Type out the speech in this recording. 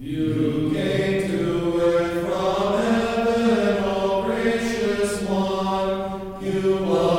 You love.